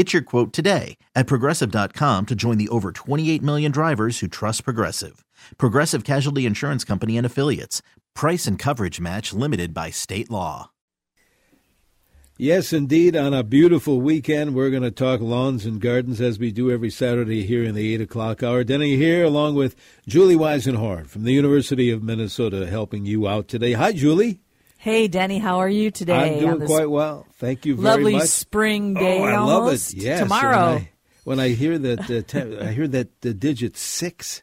Get your quote today at progressive.com to join the over 28 million drivers who trust Progressive. Progressive Casualty Insurance Company and Affiliates. Price and coverage match limited by state law. Yes, indeed. On a beautiful weekend, we're going to talk lawns and gardens as we do every Saturday here in the 8 o'clock hour. Denny here, along with Julie Weisenhorn from the University of Minnesota, helping you out today. Hi, Julie. Hey, Denny, how are you today? I'm doing quite well. Thank you very lovely much. spring day. Oh, I almost. love it. Yes. tomorrow. When I, when I hear that, uh, te- I hear that the digit six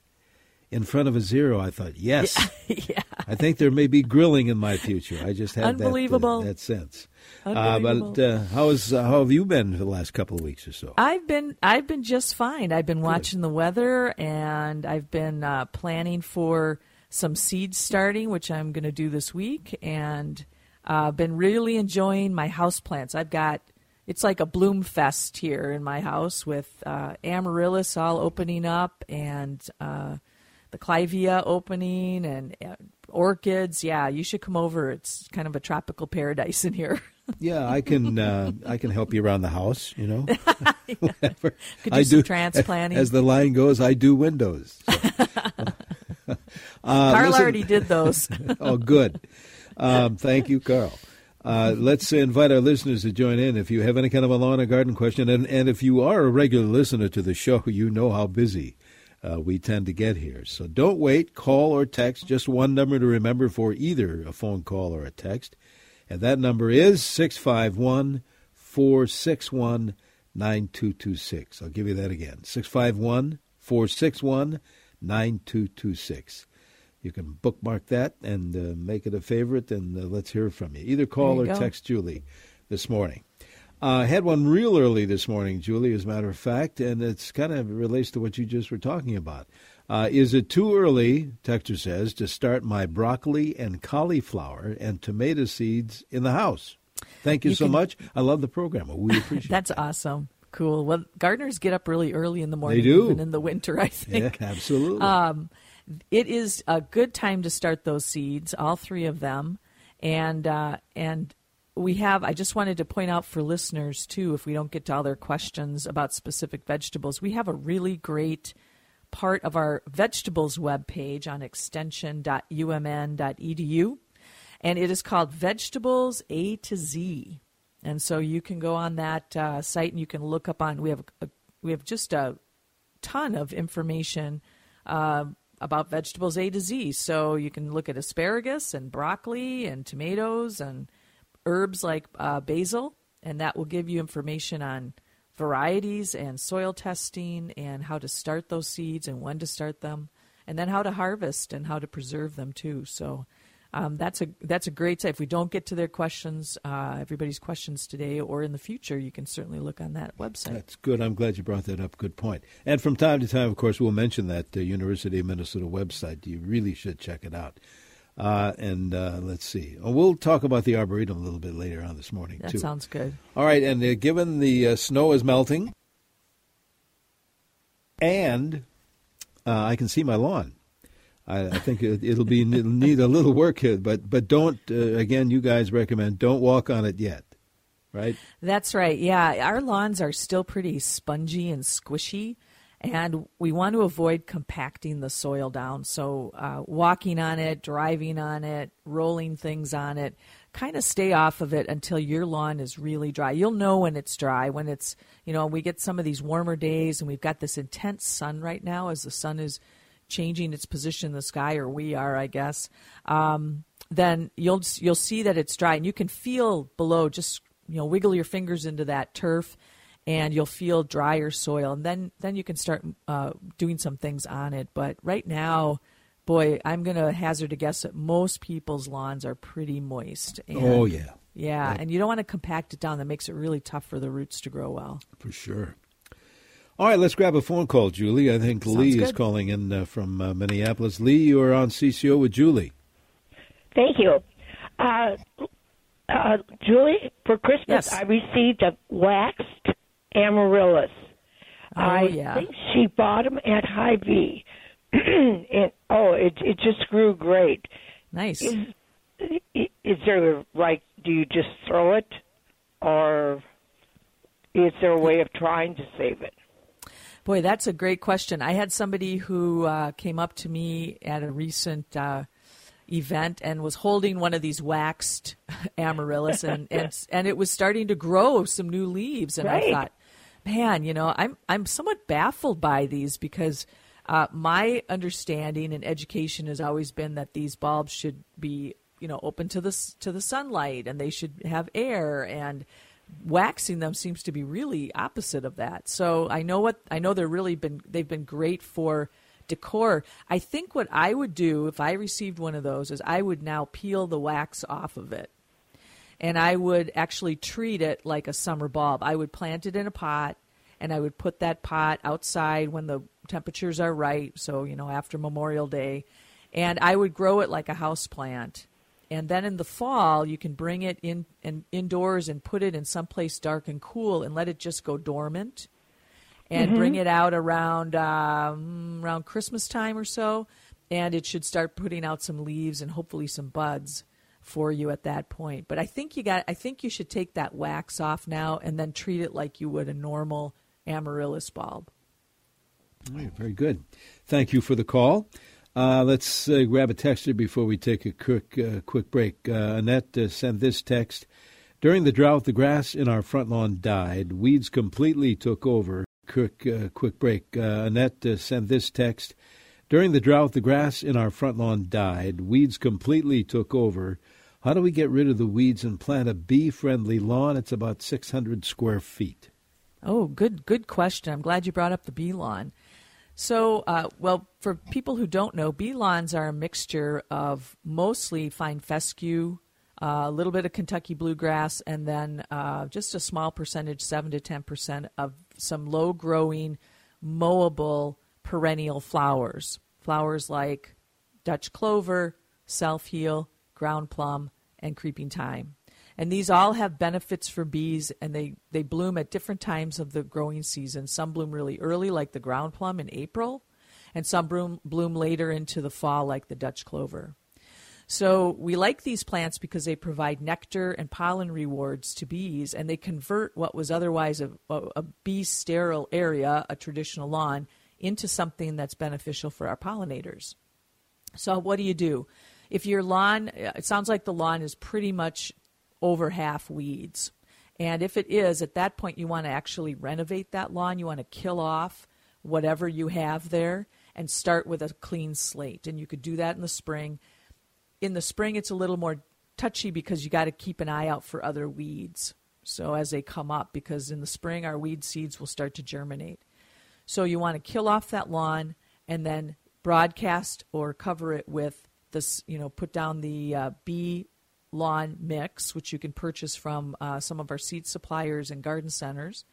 in front of a zero, I thought, yes. yeah. I think there may be grilling in my future. I just Unbelievable. that, uh, that sense. Uh, but uh, how is uh, how have you been for the last couple of weeks or so? I've been I've been just fine. I've been watching the weather and I've been uh, planning for some seed starting, which I'm going to do this week, and uh, been really enjoying my house plants. I've got it's like a bloom fest here in my house with uh, amaryllis all opening up and uh, the clivia opening and uh, orchids. Yeah, you should come over. It's kind of a tropical paradise in here. Yeah, I can uh, I can help you around the house. You know, whatever. Could do I some do transplanting. As the line goes, I do windows. So. uh, Carl listen- already did those. oh, good. Um, thank you, Carl. Uh, let's invite our listeners to join in. If you have any kind of a lawn or garden question, and, and if you are a regular listener to the show, you know how busy uh, we tend to get here. So don't wait. Call or text. Just one number to remember for either a phone call or a text. And that number is 651 461 9226. I'll give you that again 651 461 9226. You can bookmark that and uh, make it a favorite, and uh, let's hear from you. Either call There or go. text Julie this morning. Uh, I had one real early this morning, Julie, as a matter of fact, and it's kind of relates to what you just were talking about. Uh, is it too early, Texter says, to start my broccoli and cauliflower and tomato seeds in the house? Thank you, You so can- much. I love the program. We appreciate That's that. awesome. Cool. Well, gardeners get up really early in the morning, they do. even in the winter. I Yeah, think absolutely. um, it is a good time to start those seeds, all three of them, and uh, and we have. I just wanted to point out for listeners too, if we don't get to all their questions about specific vegetables, we have a really great part of our vegetables webpage on extension.umn.edu, and it is called Vegetables A to Z. And so you can go on that uh, site and you can look up on. We have a, we have just a ton of information uh, about vegetables A to Z. So you can look at asparagus and broccoli and tomatoes and herbs like uh, basil, and that will give you information on varieties and soil testing and how to start those seeds and when to start them, and then how to harvest and how to preserve them too. So. Um, that's a that's a great site. If we don't get to their questions, uh, everybody's questions today or in the future, you can certainly look on that website. That's good. I'm glad you brought that up. Good point. And from time to time, of course, we'll mention that uh, University of Minnesota website. You really should check it out. Uh, and uh, let's see. Oh, we'll talk about the Arboretum a little bit later on this morning, That too. sounds good. All right. And uh, given the uh, snow is melting, and uh, I can see my lawn. I, I think it, it'll be it'll need a little work here, but but don't uh, again. You guys recommend don't walk on it yet, right? That's right. Yeah, our lawns are still pretty spongy and squishy, and we want to avoid compacting the soil down. So, uh, walking on it, driving on it, rolling things on it, kind of stay off of it until your lawn is really dry. You'll know when it's dry, when it's, you know, we get some of these warmer days and we've got this intense sun right now as the sun is changing its position in the sky, or we are, I guess, um, then you'll you'll see that it's dry, and you can feel below. Just you know, wiggle your fingers into that turf, and you'll feel drier soil, and then then you can start uh, doing some things on it. But right now, boy, I'm going to hazard a guess that most people's lawns are pretty moist. And, oh yeah, yeah, right. and you don't want to compact it down. That makes it really tough for the roots to grow well. For sure. All right, let's grab a phone call, Julie. I think Sounds Lee good. is calling in uh, from uh, Minneapolis. Lee, you are on CCO with Julie. Thank you. Uh, uh, Julie, for Christmas, yes. I received a waxed amaryllis. Oh, I yeah. think she bought them at Hy-Vee. and, oh, it, it just grew great. Nice. Is, is there, like, do you just throw it? Or is there a way of trying to save it? Boy, that's a great question. I had somebody who uh, came up to me at a recent uh, event and was holding one of these waxed amaryllis, and, and and it was starting to grow some new leaves. And Right. I thought, man, you know, I'm I'm somewhat baffled by these because uh, my understanding and education has always been that these bulbs should be, you know, open to the to the sunlight and they should have air and waxing them seems to be really opposite of that. So I know what I know they're really been they've been great for decor. I think what I would do if I received one of those is I would now peel the wax off of it. And I would actually treat it like a summer bulb. I would plant it in a pot and I would put that pot outside when the temperatures are right, so you know after Memorial Day, and I would grow it like a house plant and then in the fall you can bring it in and indoors and put it in someplace dark and cool and let it just go dormant and bring it out around um, around christmas time or so and it should start putting out some leaves and hopefully some buds for you at that point but i think you got i think you should take that wax off now and then treat it like you would a normal amaryllis bulb All right, very good. Thank you for the call. Uh, let's uh, grab a texter before we take a quick uh, quick break. Uh, Annette uh, sent this text. During the drought, the grass in our front lawn died. Weeds completely took over. Quick uh, quick break. Annette sent this text. During the drought, the grass in our front lawn died. Weeds completely took over. How do we get rid of the weeds and plant a bee-friendly lawn? It's about 600 square feet. Oh, good, good question. I'm glad you brought up the bee lawn. So, uh, well, for people who don't know, bee lawns are a mixture of mostly fine fescue, uh, a little bit of Kentucky bluegrass, and then uh, just a small percentage, seven to ten percent, of some low-growing, mowable perennial flowers. Flowers like Dutch clover, self heal, ground plum, and creeping thyme. And these all have benefits for bees, and they, they bloom at different times of the growing season. Some bloom really early, like the ground plum in April, and some bloom, bloom later into the fall, like the Dutch clover. So we like these plants because they provide nectar and pollen rewards to bees, and they convert what was otherwise a, a, bee sterile area, a traditional lawn, into something that's beneficial for our pollinators. So what do you do? If your lawn, it sounds like the lawn is pretty much over half weeds. And if it is, at that point, you want to actually renovate that lawn. You want to kill off whatever you have there and start with a clean slate. And you could do that in the spring. In the spring, it's a little more touchy because you got to keep an eye out for other weeds. So as they come up, because in the spring, our weed seeds will start to germinate. So you want to kill off that lawn and then broadcast or cover it with this, you know, put down the uh, bee lawn mix, which you can purchase from uh, some of our seed suppliers and garden centers.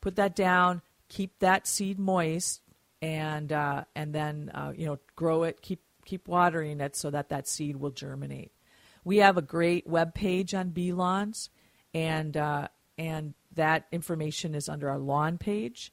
Put that down, keep that seed moist, and uh, and then uh, you know grow it. Keep keep watering it so that that seed will germinate. We have a great web page on bee lawns, and uh, and that information is under our lawn page,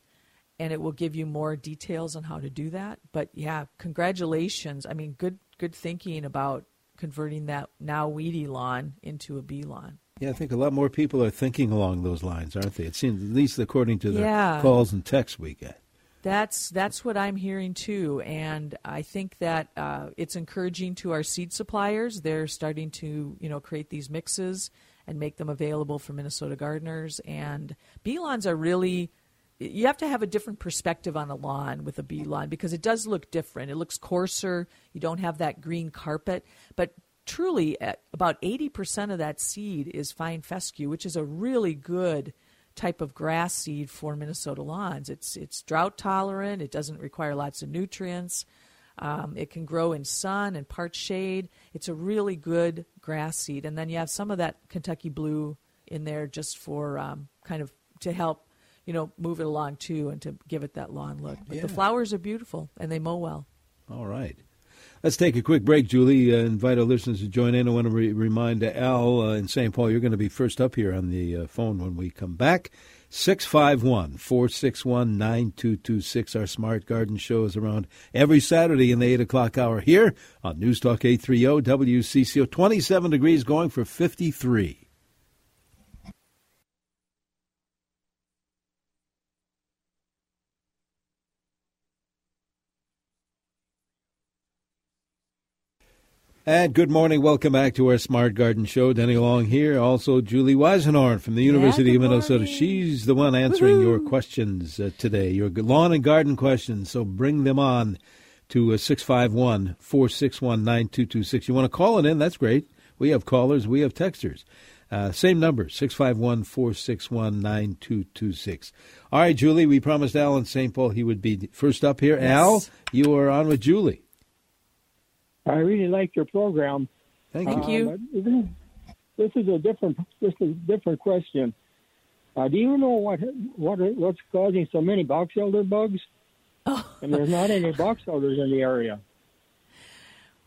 and it will give you more details on how to do that. But yeah, congratulations! I mean, good good thinking about converting that now weedy lawn into a bee lawn. Yeah, I think a lot more people are thinking along those lines, aren't they? It seems, at least according to the Yeah. calls and texts we get. That's that's what I'm hearing too, and I think that uh, it's encouraging to our seed suppliers. They're starting to you know create these mixes and make them available for Minnesota gardeners. And bee lawns are really you have to have a different perspective on a lawn with a bee lawn because it does look different. It looks coarser. You don't have that green carpet, but truly, about 80% of that seed is fine fescue, which is a really good type of grass seed for Minnesota lawns. It's it's drought tolerant. It doesn't require lots of nutrients. Um, it can grow in sun and part shade. It's a really good grass seed. And then you have some of that Kentucky blue in there just for um, kind of to help, you know, move it along too and to give it that lawn look. But Yeah. the flowers are beautiful and they mow well. All right. Let's take a quick break, Julie. Uh, invite our listeners to join in. I want to re- remind Al uh, in St. Paul, you're going to be first up here on the uh, phone when we come back. 651 461 9226. Our Smart Garden show is around every Saturday in the 8 o'clock hour here on News Talk 830 WCCO. 27 degrees going for 53. And good morning. Welcome back to our Smart Garden Show. Denny Long here. Also, Julie Weisenhorn from the University of Minnesota. morning. She's the one answering your questions uh, today, your lawn and garden questions. So bring them on to uh, 651 461 9226. You want to call it in? That's great. We have callers, we have texters. Uh, same number, 651 461 9226. All right, Julie, we promised Al in St. Paul he would be first up here. Al, you are on with Julie. I really like your program. Thank you. Thank you. Um, but isn't- this is a different, this is a different question. Uh, do you know what what what's causing so many box elder bugs? Oh. And there's not any box elders in the area.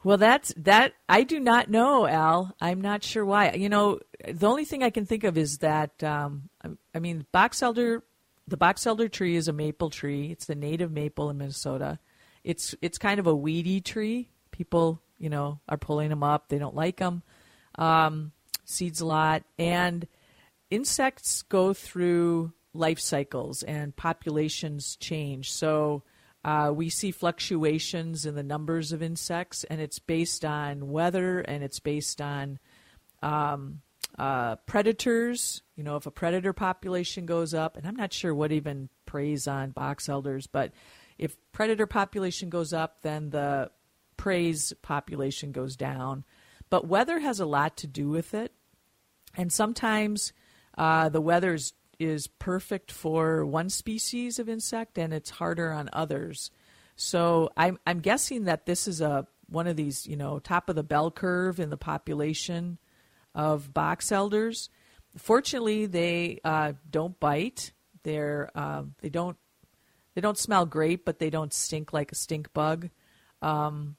Well, that's that. I do not know, Al. I'm not sure why. You know, the only thing I can think of is that um, I, I mean, box elder. The box elder tree is a maple tree. It's the native maple in Minnesota. It's it's kind of a weedy tree. People, you know, are pulling them up. They don't like them. Um, seeds a lot, and insects go through life cycles and populations change. So uh, we see fluctuations in the numbers of insects, and it's based on weather and it's based on um, uh, predators. You know, if a predator population goes up, and I'm not sure what even preys on box elders, but if predator population goes up, then the prey's population goes down. But weather has a lot to do with it, and sometimes uh, the weather is, is perfect for one species of insect, and it's harder on others. So I'm I'm guessing that this is a one of these you know top of the bell curve in the population of box elders. Fortunately, they uh, don't bite. They're uh, they don't they don't smell great, but they don't stink like a stink bug. Um,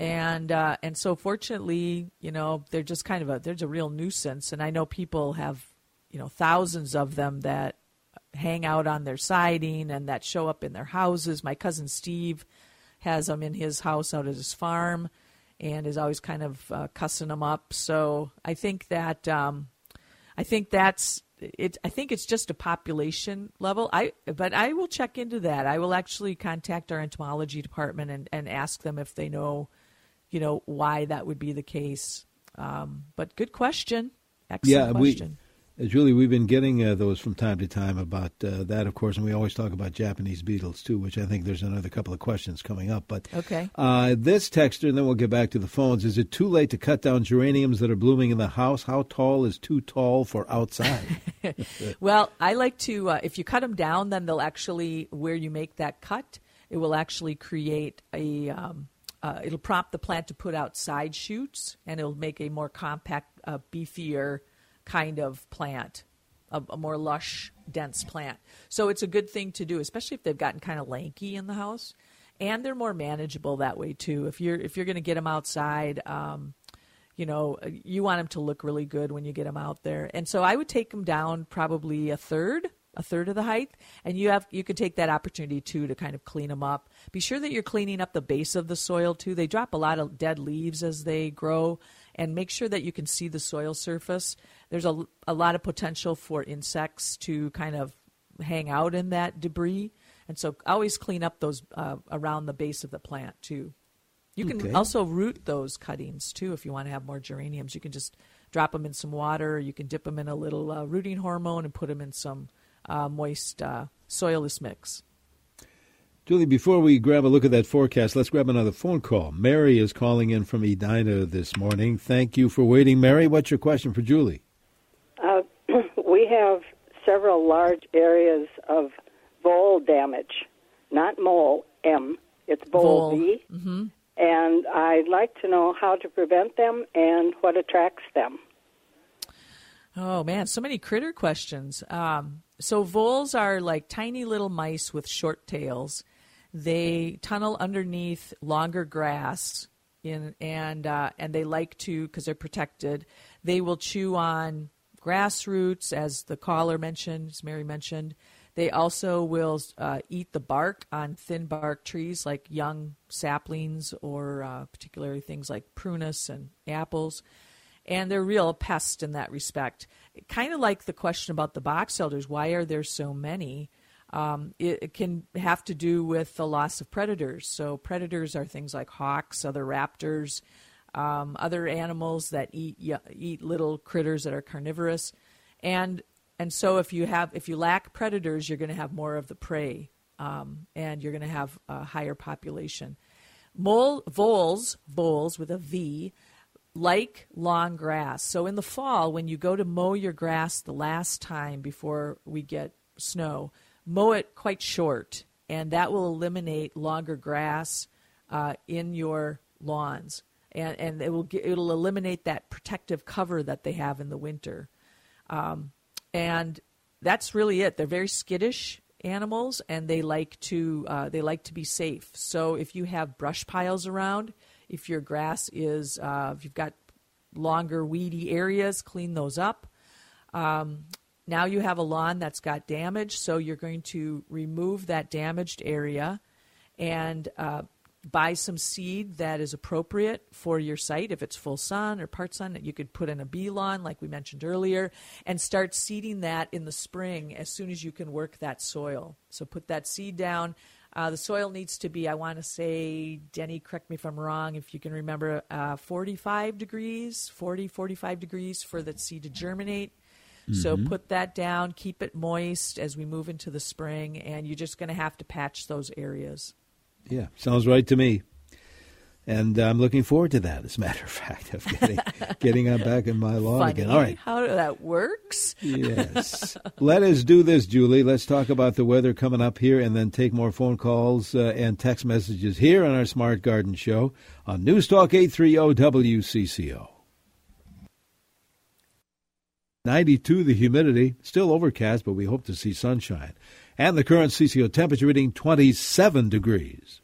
and uh, and so fortunately, you know, they're just kind of a there's a real nuisance. And I know people have you know thousands of them that hang out on their siding and that show up in their houses. My cousin Steve has them in his house out at his farm and is always kind of uh, cussing them up. So I think that um, I think that's it. I think it's just a population level. I but I will check into that. I will actually contact our entomology department and, and ask them if they know, you know, why that would be the case. Um, but good question. Excellent yeah, we, question. uh, Julie, we've been getting uh, those from time to time about uh, that, of course, and we always talk about Japanese beetles too, which I think there's another couple of questions coming up. But Okay. uh, this texter, and then we'll get back to the phones. Is it too late to cut down geraniums that are blooming in the house? How tall is too tall for outside? Well, I like to, uh, if you cut them down, then they'll actually, where you make that cut, it will actually create a, um, uh, it'll prompt the plant to put out side shoots and it'll make a more compact, uh, beefier kind of plant, a, a more lush, dense plant. So it's a good thing to do, especially if they've gotten kind of lanky in the house. And they're more manageable that way too. If you're if you're going to get them outside, um, you know, you want them to look really good when you get them out there. And so I would take them down probably a third, a third of the height, and you have you could take that opportunity too to kind of clean them up. Be sure that you're cleaning up the base of the soil too. They drop a lot of dead leaves as they grow, and make sure that you can see the soil surface. There's a a lot of potential for insects to kind of hang out in that debris. And so always clean up those uh, around the base of the plant too. You can Okay. also root those cuttings too if you want to have more geraniums. You can just drop them in some water. Or you can dip them in a little uh, rooting hormone and put them in some uh, moist uh, soilless mix. Julie, before we grab a look at that forecast, let's grab another phone call. Mary is calling in from Edina this morning. Thank you for waiting. Mary, what's your question for Julie? Uh, we have several large areas of vole damage, not mole, M. It's vole, V. Mm-hmm. And I'd like to know how to prevent them and what attracts them. Oh man, so many critter questions. Um, so voles are like tiny little mice with short tails. They tunnel underneath longer grass, in, and uh, and they like to because they're protected. They will chew on grass roots, as the caller mentioned, as Mary mentioned. They also will uh, eat the bark on thin bark trees like young saplings or uh, particularly things like prunus and apples and they're real pests in that respect. Kind of like the question about the box elders why are there so many? Um, it, it, can have to do with the loss of predators. So, predators are things like hawks, other raptors, um, other animals that eat eat little critters that are carnivorous, and and so if you have if you lack predators, you're going to have more of the prey, um, and you're going to have a higher population. Mole voles, voles with a V, like long grass. So in the fall, when you go to mow your grass the last time before we get snow, mow it quite short, and that will eliminate longer grass uh, in your lawns, and and it will it'll eliminate that protective cover that they have in the winter, um, and that's really it. They're very skittish animals, and they like to uh, they like to be safe. So if you have brush piles around if your grass is, uh, if you've got longer weedy areas, clean those up. Um, now you have a lawn that's got damage, so you're going to remove that damaged area and uh, buy some seed that is appropriate for your site. If it's full sun or part sun, you could put in a bee lawn, like we mentioned earlier, and start seeding that in the spring as soon as you can work that soil. So put that seed down. Uh, the soil needs to be, I want to say, Denny, correct me if I'm wrong, if you can remember, uh, 45 degrees, 40, 45 degrees for the seed to germinate. Mm-hmm. So put that down, keep it moist as we move into the spring, and you're just going to have to patch those areas. Yeah, sounds right to me and I'm looking forward to that. As a matter of fact, of getting getting on back in my lawn Funny again. All right, how that works? yes. Let us do this, Julie. Let's talk about the weather coming up here, and then take more phone calls uh, and text messages here on our Smart Garden Show on News Talk 830 WCCO. 92 the humidity, still overcast, but we hope to see sunshine. And the current CCO temperature reading 27 degrees.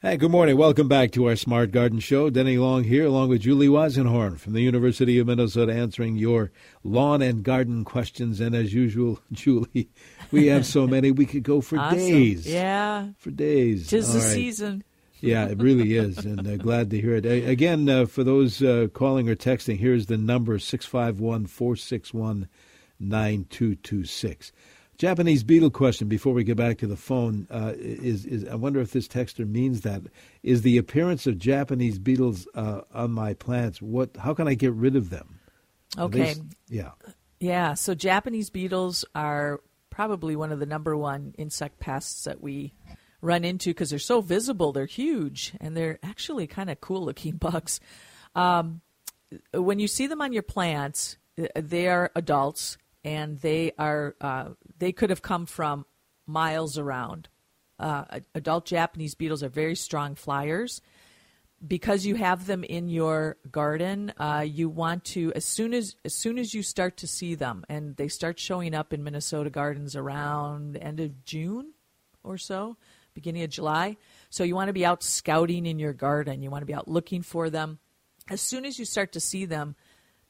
Hey, good morning. Welcome back to our Smart Garden Show. Denny Long here, along with Julie Weisenhorn from the University of Minnesota, answering your lawn and garden questions. And as usual, Julie, we have so many we could go for awesome. days. Yeah, for days. Tis the right. season. Yeah, it really is, and uh, glad to hear it. Again, uh, for those uh, calling or texting, here's the number 651 461 9226. Japanese beetle question before we get back to the phone uh, is, is I wonder if this texter means that is the appearance of Japanese beetles uh, on my plants what how can I get rid of them? Okay. They, yeah. Yeah, so Japanese beetles are probably one of the number one insect pests that we run into because they're so visible, they're huge and they're actually kind of cool looking bugs. Um, when you see them on your plants, they are adults and they are uh, they could have come from miles around. Uh, adult Japanese beetles are very strong flyers. Because you have them in your garden, uh, you want to as soon as as soon as you start to see them, and they start showing up in Minnesota gardens around end of June or so, beginning of July. So you want to be out scouting in your garden. You want to be out looking for them. As soon as you start to see them,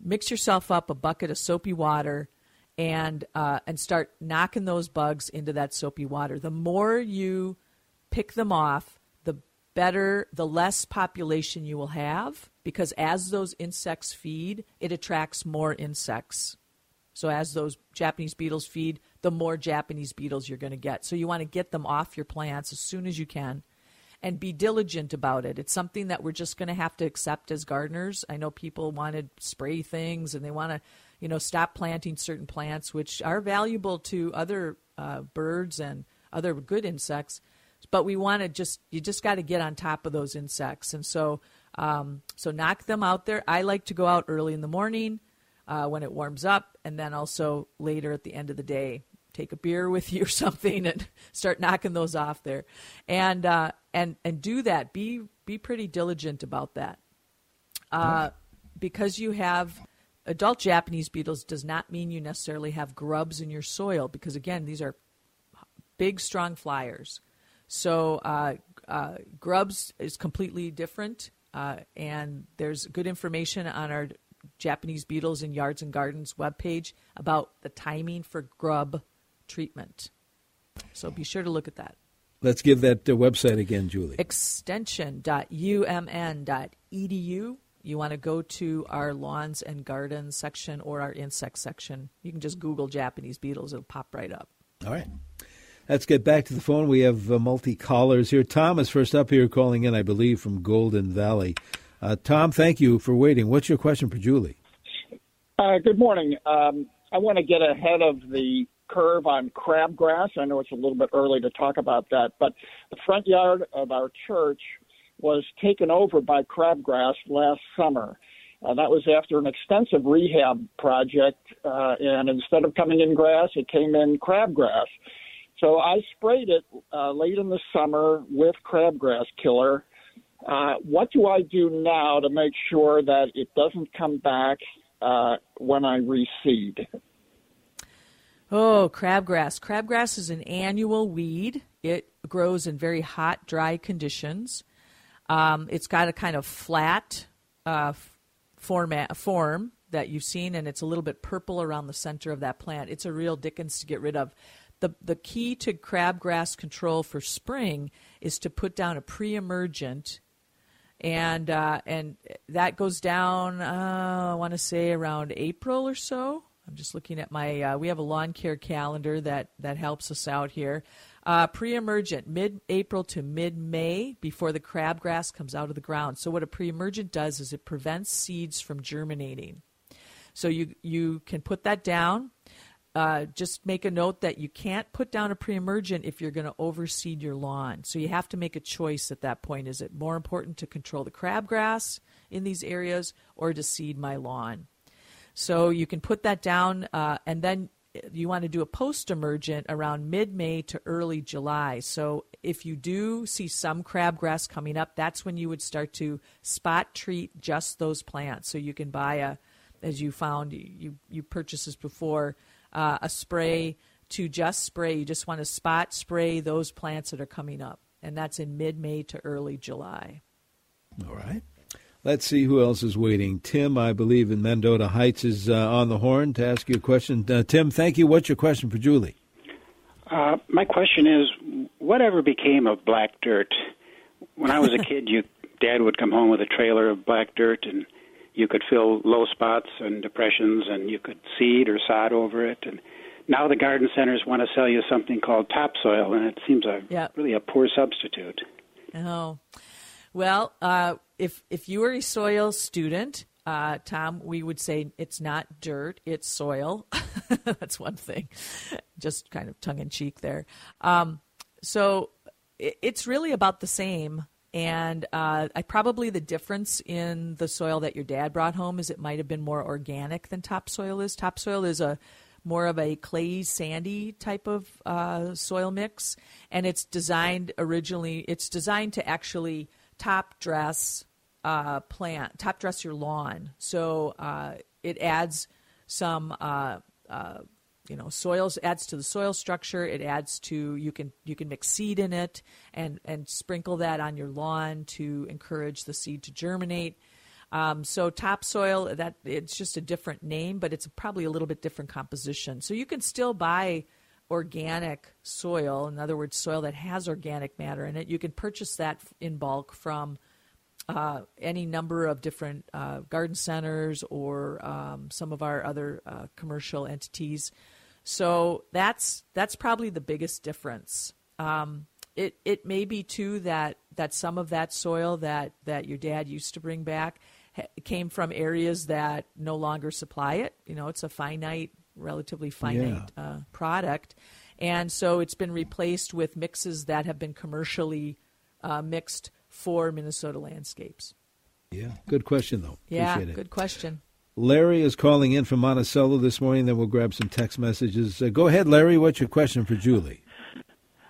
mix yourself up a bucket of soapy water and uh, and start knocking those bugs into that soapy water. The more you pick them off, the better, the less population you will have because as those insects feed, it attracts more insects. So as those Japanese beetles feed, the more Japanese beetles you're going to get. So you want to get them off your plants as soon as you can. and be diligent about it. It's something that we're just going to have to accept as gardeners. I know people want to spray things and they want to, you know, stop planting certain plants, which are valuable to other uh, birds and other good insects. But we want to just, you just got to get on top of those insects. And so, um, so knock them out there. I like to go out early in the morning uh, when it warms up, and then also later at the end of the day take a beer with you or something and start knocking those off there, and uh, and and do that. Be be pretty diligent about that, uh, because you have adult Japanese beetles does not mean you necessarily have grubs in your soil because again these are big strong flyers. So uh, uh, grubs is completely different, uh, and there's good information on our Japanese beetles in yards and gardens webpage about the timing for grub treatment. So be sure to look at that. Let's give that uh, website again, Julie. Extension.umn.edu. You want to go to our lawns and gardens section or our insect section. You can just Google Japanese beetles, it'll pop right up. All right. Let's get back to the phone. We have uh, multi callers here. Tom is first up here calling in, I believe, from Golden Valley. Uh, Tom, thank you for waiting. What's your question for Julie? Uh, good morning. Um, I want to get ahead of the curve on crabgrass. I know it's a little bit early to talk about that, but the front yard of our church was taken over by crabgrass last summer. Uh, that was after an extensive rehab project, uh, and instead of coming in grass, it came in crabgrass. So I sprayed it uh, late in the summer with crabgrass killer. Uh, what do I do now to make sure that it doesn't come back uh, when I reseed? Oh, crabgrass. Crabgrass is an annual weed. It grows in very hot, dry conditions. Um, it's got a kind of flat uh, format form that you've seen, and it's a little bit purple around the center of that plant. It's a real Dickens to get rid of. The, the key to crabgrass control for spring is to put down a pre-emergent and uh, and that goes down. Uh, I want to say around April or so. I'm just looking at my. Uh, we have a lawn care calendar that that helps us out here. Uh, pre-emergent, mid-April to mid-May, before the crabgrass comes out of the ground. So what a pre-emergent does is it prevents seeds from germinating. So you you can put that down. Uh, just make a note that you can't put down a pre-emergent if you're going to overseed your lawn. So you have to make a choice at that point. Is it more important to control the crabgrass in these areas or to seed my lawn? So you can put that down, uh, and then you want to do a post-emergent around mid-May to early July. So if you do see some crabgrass coming up, that's when you would start to spot treat just those plants. So you can buy a, as you found you you purchased this before uh, a spray to just spray. You just want to spot spray those plants that are coming up, and that's in mid May to early July. All right. Let's see who else is waiting. Tim, I believe in Mendota Heights, is uh, on the horn to ask you a question. Uh, Tim, thank you. What's your question for Julie? Uh, my question is, whatever became of black dirt? When I was a kid, you dad would come home with a trailer of black dirt, and you could fill low spots and depressions and you could seed or sod over it and now the garden centers want to sell you something called topsoil and it seems a yep. really a poor substitute oh well uh, if if you were a soil student uh, Tom, we would say it's not dirt, it's soil. That's one thing, just kind of tongue in cheek there. Um, so it, it's really about the same and uh, I probably the difference in the soil that your dad brought home is it might have been more organic than topsoil is. Topsoil is a more of a clay sandy type of uh, soil mix, and it's designed originally. It's designed to actually top dress uh, plant, top dress your lawn. So uh, it adds some uh, uh, you know soils adds to the soil structure. It adds to you can you can mix seed in it and and sprinkle that on your lawn to encourage the seed to germinate. Um, so topsoil that it's just a different name but it's probably a little bit different composition. So you can still buy organic soil in other words soil that has organic matter in it you can purchase that in bulk from uh, any number of different uh, garden centers or um, some of our other uh, commercial entities so that's that's probably the biggest difference. Um, it it may be too that that some of that soil that that your dad used to bring back ha- came from areas that no longer supply it. You know, it's a finite, relatively finite Yeah. uh, product, and so it's been replaced with mixes that have been commercially uh, mixed for Minnesota landscapes. Yeah. Good question, though. Yeah, Appreciate it. good question. Larry is calling in from Monticello this morning. Then we'll grab some text messages. Uh, go ahead, Larry. What's your question for Julie?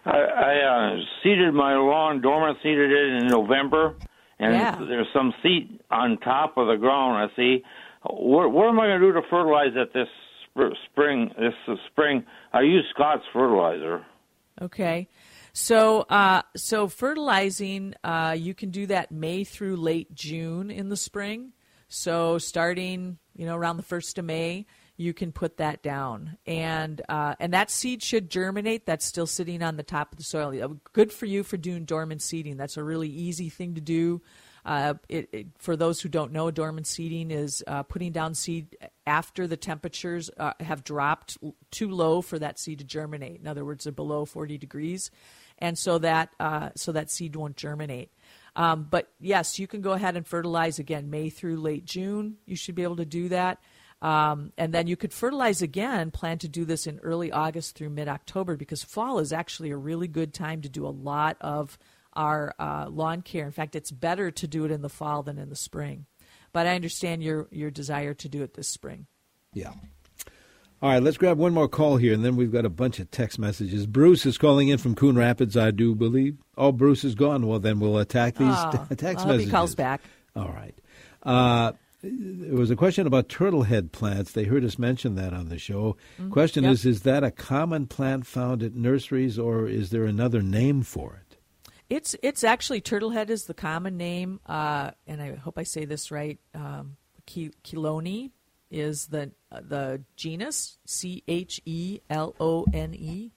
I, I uh, seeded my lawn, dormant seeded it in November, and Yeah. there's some seed on top of the ground. I see. What, what am I going to do to fertilize it this sp- spring? This is spring, I use Scott's fertilizer. Okay. So, uh, so fertilizing, uh, you can do that May through late June in the spring. So, starting, you know, around the first of May, you can put that down, and uh, and that seed should germinate. That's still sitting on the top of the soil. Uh, Good for you for doing dormant seeding. That's a really easy thing to do. Uh, it, it, for those who don't know, dormant seeding is uh, putting down seed after the temperatures uh, have dropped too low for that seed to germinate. In other words, they're below 40 degrees, and so that uh, so that seed won't germinate. Um, but yes, you can go ahead and fertilize again May through late June. You should be able to do that. Um, and then you could fertilize again, plan to do this in early August through mid October because fall is actually a really good time to do a lot of our uh, lawn care. In fact, it's better to do it in the fall than in the spring. But I understand your, your desire to do it this spring. Yeah. All right, let's grab one more call here, and then we've got a bunch of text messages. Bruce is calling in from Coon Rapids, I do believe. Oh, Bruce is gone. Well, then we'll attack these Oh, text I hope messages. he calls back. All right. Uh, there was a question about turtlehead plants. They heard us mention that on the show. Mm, question yep. is, is that a common plant found at nurseries, or is there another name for it? It's it's actually turtlehead is the common name, uh, and I hope I say this right. Um, Chelone is the the genus C H E L O N E,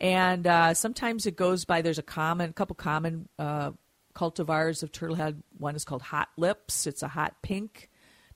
and uh, sometimes it goes by. There's a common, couple common uh, cultivars of turtlehead. One is called Hot Lips. It's a hot pink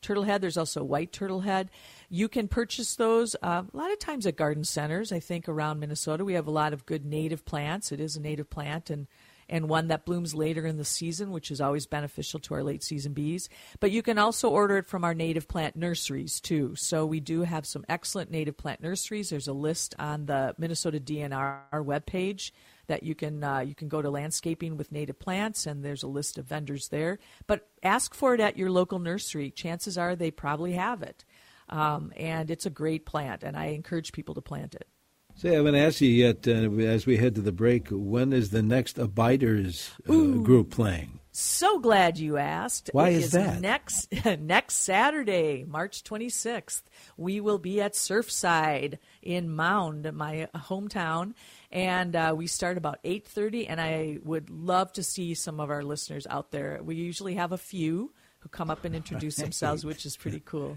turtlehead. There's also white turtlehead. You can purchase those uh, a lot of times at garden centers. I think around Minnesota we have a lot of good native plants. It is a native plant and and one that blooms later in the season, which is always beneficial to our late season bees. But you can also order it from our native plant nurseries too. So we do have some excellent native plant nurseries. There's a list on the Minnesota DNR webpage that you can uh, you can go to landscaping with native plants, and there's a list of vendors there. But ask for it at your local nursery. Chances are they probably have it, um, and it's a great plant, and I encourage people to plant it. Say, I haven't asked you yet, uh, as we head to the break, when is the next Abiders uh, group playing? So glad you asked. Why It is that? Next next Saturday, March 26th, we will be at Surfside in Mound, my hometown, and uh, we start about 8:30. And I would love to see some of our listeners out there. We usually have a few who come up and introduce themselves, which is pretty cool.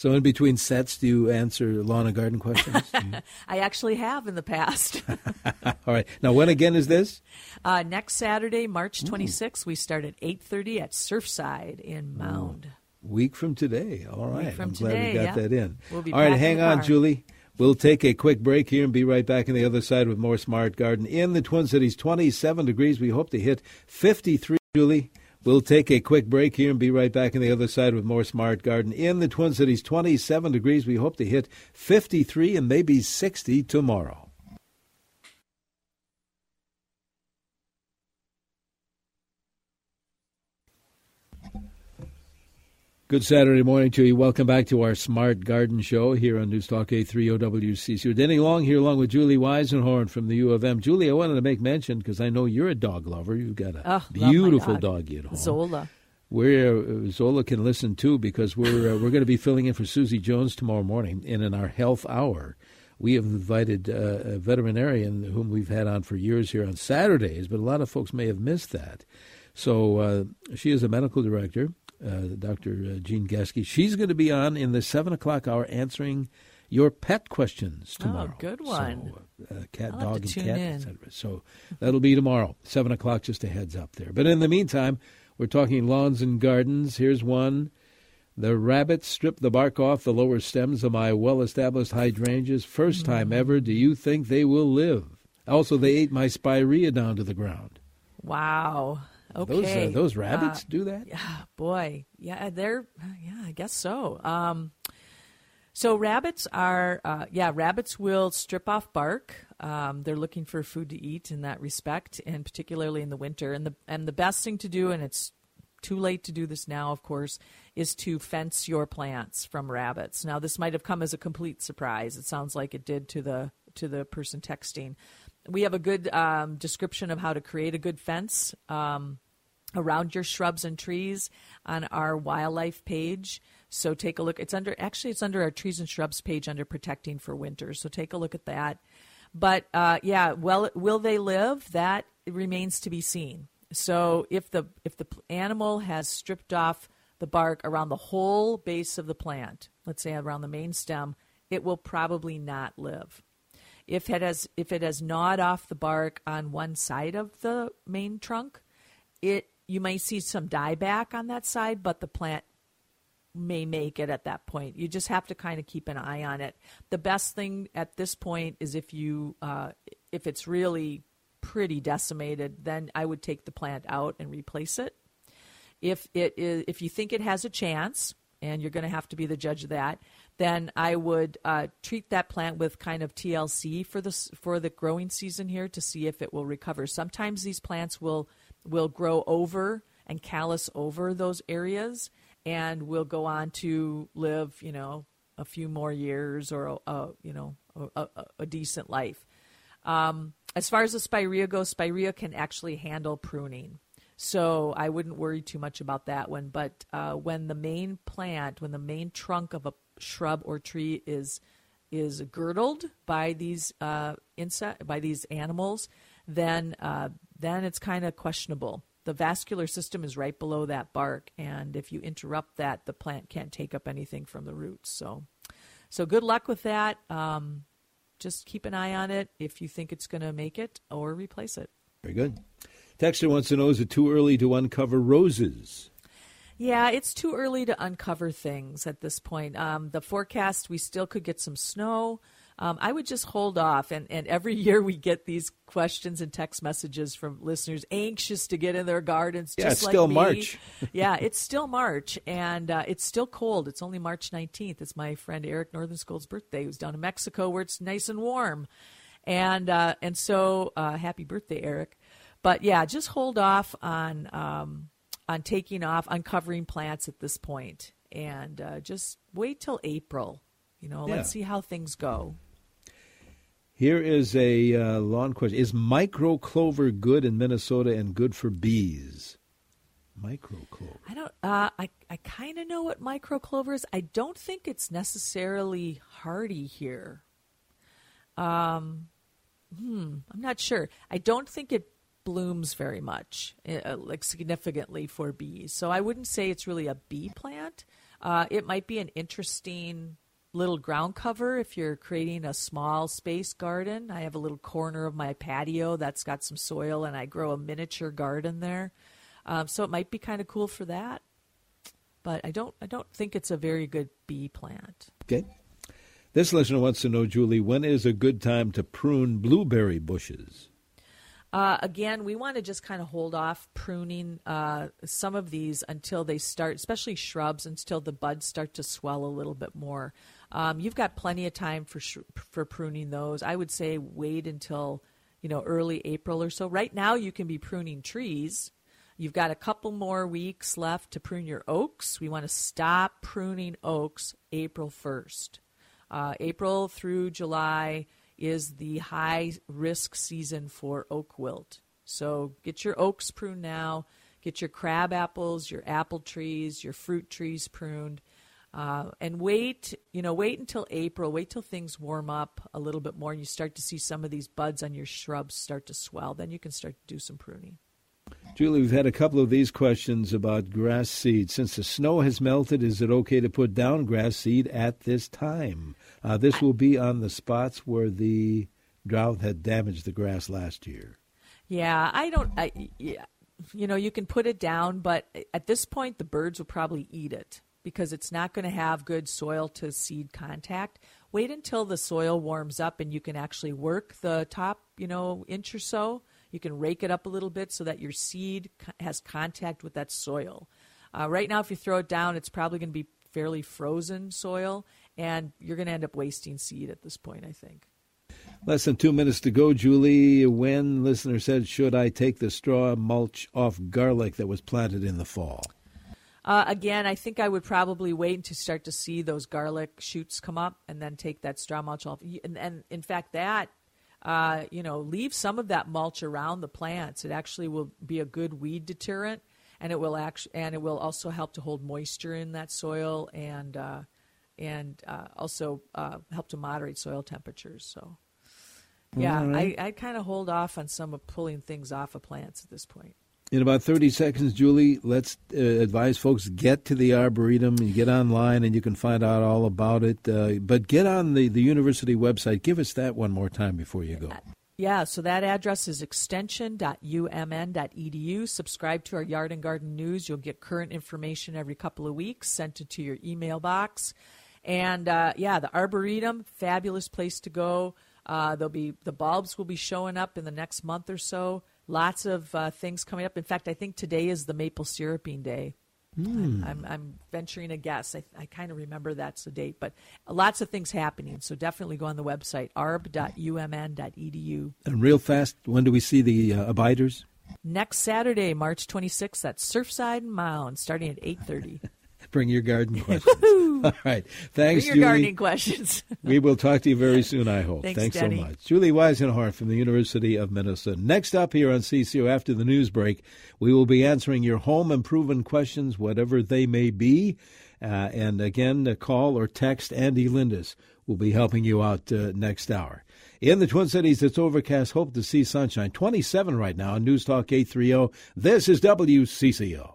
So, in between sets, do you answer lawn and garden questions? I actually have in the past. All right. Now, when again is this? uh, next Saturday, March 26th, we start at 8:30 at Surfside in Mound. Week from today. All Week from I'm glad today, we got yeah. that in. We'll be All right. Hang on, car. Julie. We'll take a quick break here and be right back on the other side with more Smart Garden. In the Twin Cities, 27 degrees. We hope to hit 53, Julie. We'll take a quick break here and be right back on the other side with more Smart Garden. In the Twin Cities, 27 degrees. We hope to hit 53 and maybe 60 tomorrow. Good Saturday morning to you. Welcome back to our Smart Garden Show here on News Talk A30WCC. We're Denny Long here along with Julie Weisenhorn from the U of M. Julie, I wanted to make mention because I know you're a dog lover. You've got a Oh, beautiful dog. doggy at home. Zola. Where uh, Zola can listen too because we're uh, we're going to be filling in for Susie Jones tomorrow morning, and in our health hour, we have invited uh, a veterinarian whom we've had on for years here on Saturdays, but a lot of folks may have missed that. So uh, she is a medical director, Dr. Jean Gasky. She's going to be on in the seven o'clock hour answering your pet questions tomorrow. Oh, good one. So, uh, cat, I'll dog, and cat, etc. So that'll be tomorrow, seven o'clock. Just a heads up there. But in the meantime, we're talking lawns and gardens. Here's one. The rabbits strip the bark off the lower stems of my well established hydrangeas. First time ever. Do you think they will live? Also, they ate my spirea down to the ground. Wow. Okay. Those, uh, those rabbits Uh, do that? Yeah, boy. Yeah, they're yeah, I guess so. Um, so rabbits are uh, yeah, rabbits will strip off bark. Um, they're looking for food to eat in that respect, and particularly in the winter. And the and the best thing to do, and it's too late to do this now, of course, is to fence your plants from rabbits. Now, this might have come as a complete surprise. It sounds like it did to the to the person texting. We have a good um, description of how to create a good fence. Um, around your shrubs and trees on our wildlife page. So take a look. It's under actually it's under our trees and shrubs page under protecting for winter. So take a look at that. But uh, yeah, well, will they live? That remains to be seen. So if the if the animal has stripped off the bark around the whole base of the plant, let's say around the main stem, it will probably not live. If it has if it has gnawed off the bark on one side of the main trunk, it you may see some dieback on that side, but the plant may make it at that point. You just have to kind of keep an eye on it. The best thing at this point is if you uh, if it's really pretty decimated, then I would take the plant out and replace it. If it is if you think it has a chance, and you're going to have to be the judge of that, then I would uh, treat that plant with kind of TLC for the for the growing season here to see if it will recover. Sometimes these plants will will grow over and callus over those areas and will go on to live, you know, a few more years or a, a you know a, a, a decent life. Um, as far as the spirea goes, spirea can actually handle pruning. So I wouldn't worry too much about that one. But uh, when the main plant, when the main trunk of a shrub or tree is is girdled by these uh, insect by these animals, then uh, then it's kind of questionable. The vascular system is right below that bark, and if you interrupt that, the plant can't take up anything from the roots. So, so good luck with that. Um, just keep an eye on it if you think it's going to make it or replace it. Very good. Texter wants to know is it too early to uncover roses? Yeah, it's too early to uncover things at this point. Um, the forecast, we still could get some snow. Um, I would just hold off. And, and every year we get these questions and text messages from listeners anxious to get in their gardens. Yeah, it's like still me. March. yeah, it's still March, and uh, it's still cold. It's only March 19th. It's my friend Eric Northern School's birthday, who's down in Mexico where it's nice and warm. And, uh, and so uh, happy birthday, Eric. But yeah, just hold off on um, on taking off, uncovering plants at this point, and uh, just wait till April. You know, Yeah. let's see how things go. Here is a uh, lawn question. Is micro clover good in Minnesota and good for bees? Micro clover. I don't. Uh, I I kind of know what microclover is. I don't think it's necessarily hardy here. Um, hmm. I'm not sure. I don't think it blooms very much, uh, like significantly for bees. So I wouldn't say it's really a bee plant. Uh, it might be an interesting little ground cover if you're creating a small space garden. I have a little corner of my patio that's got some soil, and I grow a miniature garden there. Um, so it might be kind of cool for that. But I don't. I don't think it's a very good bee plant. Okay. This listener wants to know, Julie, when is a good time to prune blueberry bushes? Uh, again, we want to just kind of hold off pruning uh, some of these until they start, especially shrubs, until the buds start to swell a little bit more. Um, you've got plenty of time for sh- for pruning those. I would say wait until you know early April or so. Right now, you can be pruning trees. You've got a couple more weeks left to prune your oaks. We want to stop pruning oaks April first. Uh, April through July is the high risk season for oak wilt. So get your oaks pruned now. Get your crab apples, your apple trees, your fruit trees pruned, uh, and wait. You know, wait until April. Wait till things warm up a little bit more, and you start to see some of these buds on your shrubs start to swell. Then you can start to do some pruning. Julie, we've had a couple of these questions about grass seed. Since the snow has melted, is it okay to put down grass seed at this time? Uh, this will be on the spots where the drought had damaged the grass last year. Yeah, I don't. I, yeah, you know, you can put it down, but at this point, the birds will probably eat it because it's not going to have good soil to seed contact. wait until the soil warms up and you can actually work the top, you know, inch or so. You can rake it up a little bit so that your seed has contact with that soil. Uh, right now, if you throw it down, it's probably going to be fairly frozen soil, and you're going to end up wasting seed at this point, I think. Less than two minutes to go, Julie. When listener said, "Should I take the straw mulch off garlic that was planted in the fall?" Uh, again, I think I would probably wait to start to see those garlic shoots come up, and then take that straw mulch off. And, and in fact, that uh, you know, leave some of that mulch around the plants. It actually will be a good weed deterrent, and it will actually and it will also help to hold moisture in that soil and uh, and uh, also uh, help to moderate soil temperatures. So. Yeah, right. I, I kind of hold off on some of pulling things off of plants at this point. In about 30 seconds, Julie, let's uh, advise folks get to the Arboretum. and get online and you can find out all about it. Uh, but get on the, the university website. Give us that one more time before you go. Yeah, so that address is extension.umn.edu. Subscribe to our Yard and Garden News. You'll get current information every couple of weeks sent it to your email box. And uh, yeah, the Arboretum, fabulous place to go. Uh, there'll be the bulbs will be showing up in the next month or so. Lots of uh, things coming up. In fact, I think today is the maple syruping day. Mm. I'm, I'm, I'm, venturing a guess. I, I kind of remember that's the date, but lots of things happening. So definitely go on the website arb.umn.edu. And real fast, when do we see the uh, abiders? Next Saturday, March 26th at Surfside Mound, starting at 8:30. Bring your garden questions. All right. Thanks, Bring your Julie. gardening questions. we will talk to you very soon, I hope. Thanks, Thanks so much. Julie Weisenhorn from the University of Minnesota. Next up here on CCO after the news break, we will be answering your home improvement questions, whatever they may be. Uh, and again, call or text Andy Lindus. will be helping you out uh, next hour. In the Twin Cities, it's overcast. Hope to see sunshine. 27 right now on News Talk 830. This is WCCO.